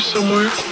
somewhere?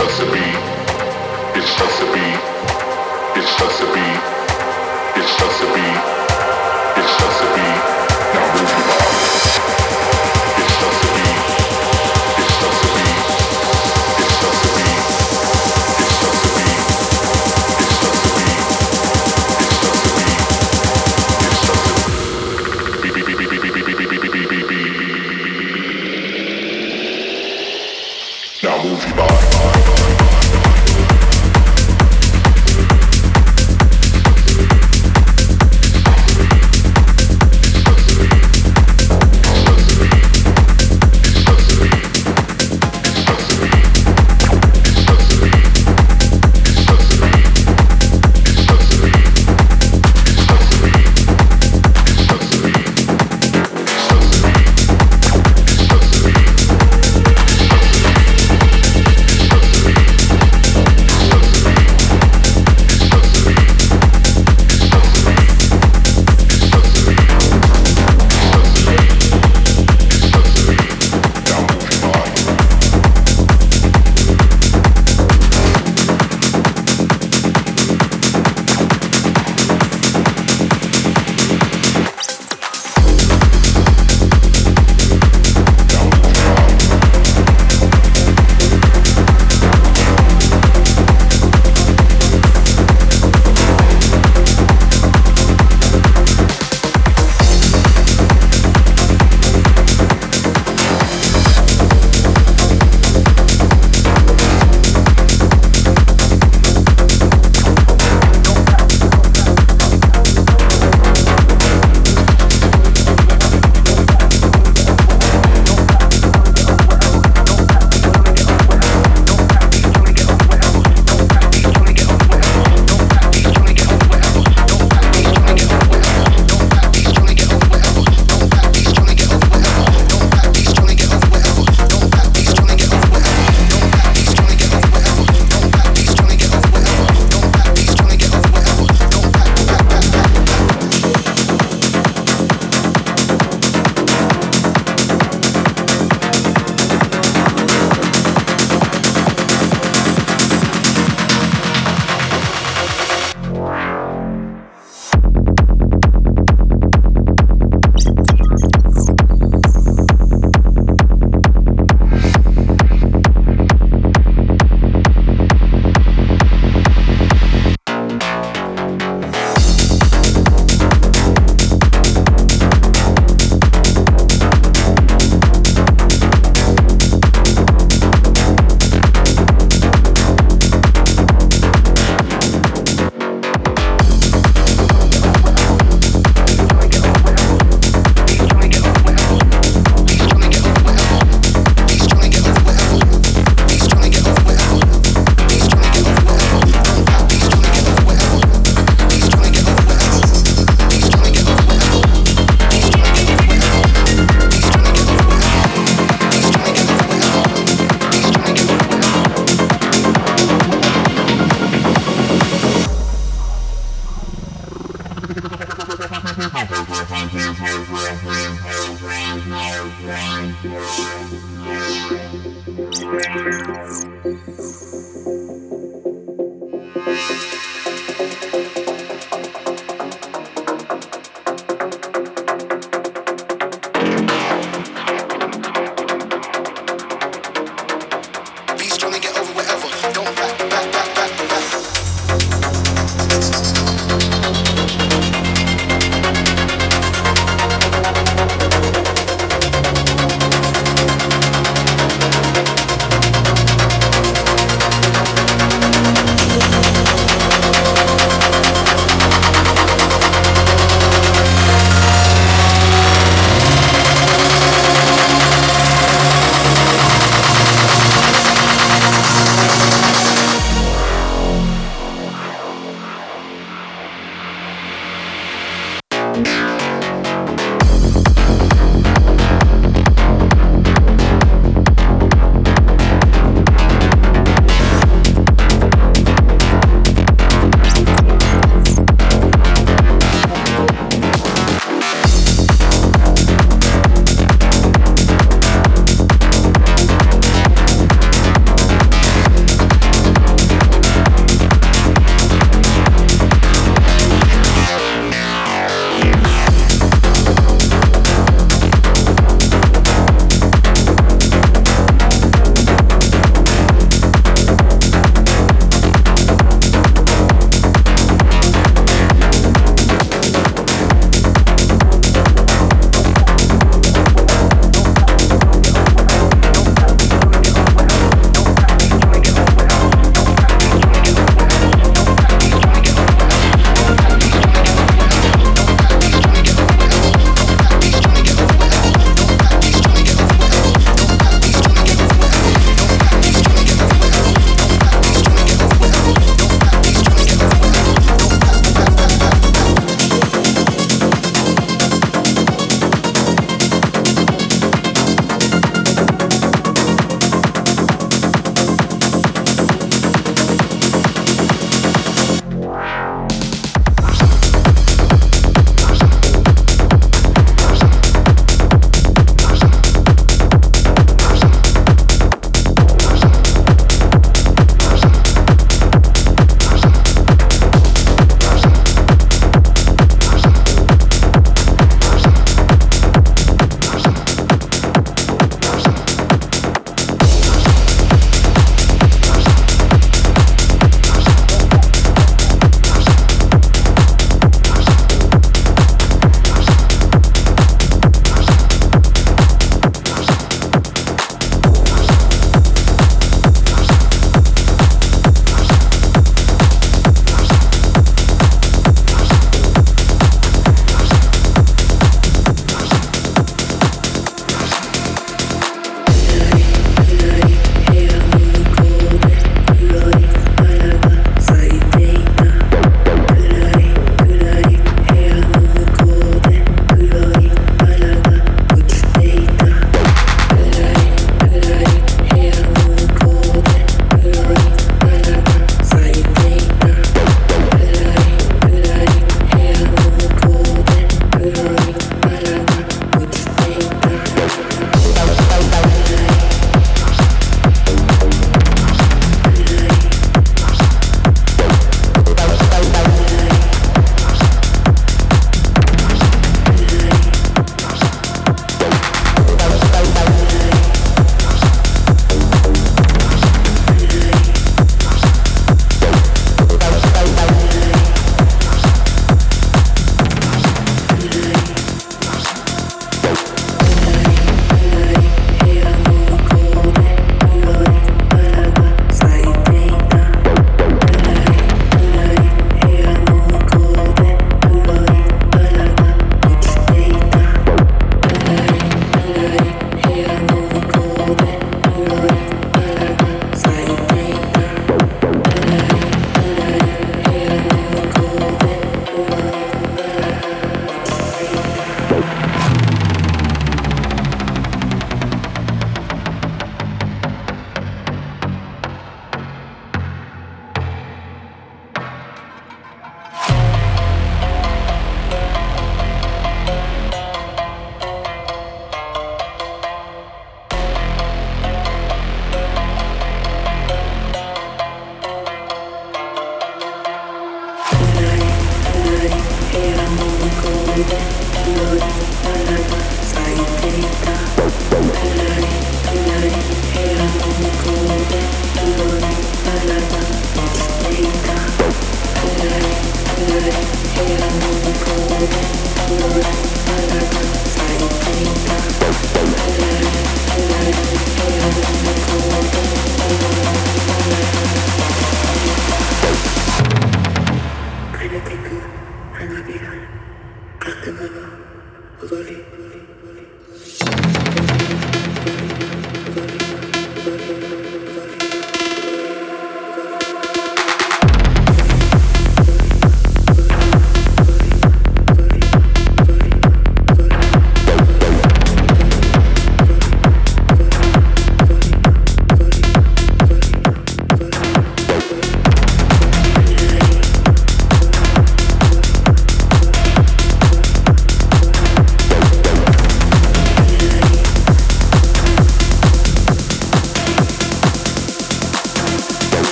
It's just a beat. It's just a beat. It's just a beat. It's just a beat. It's just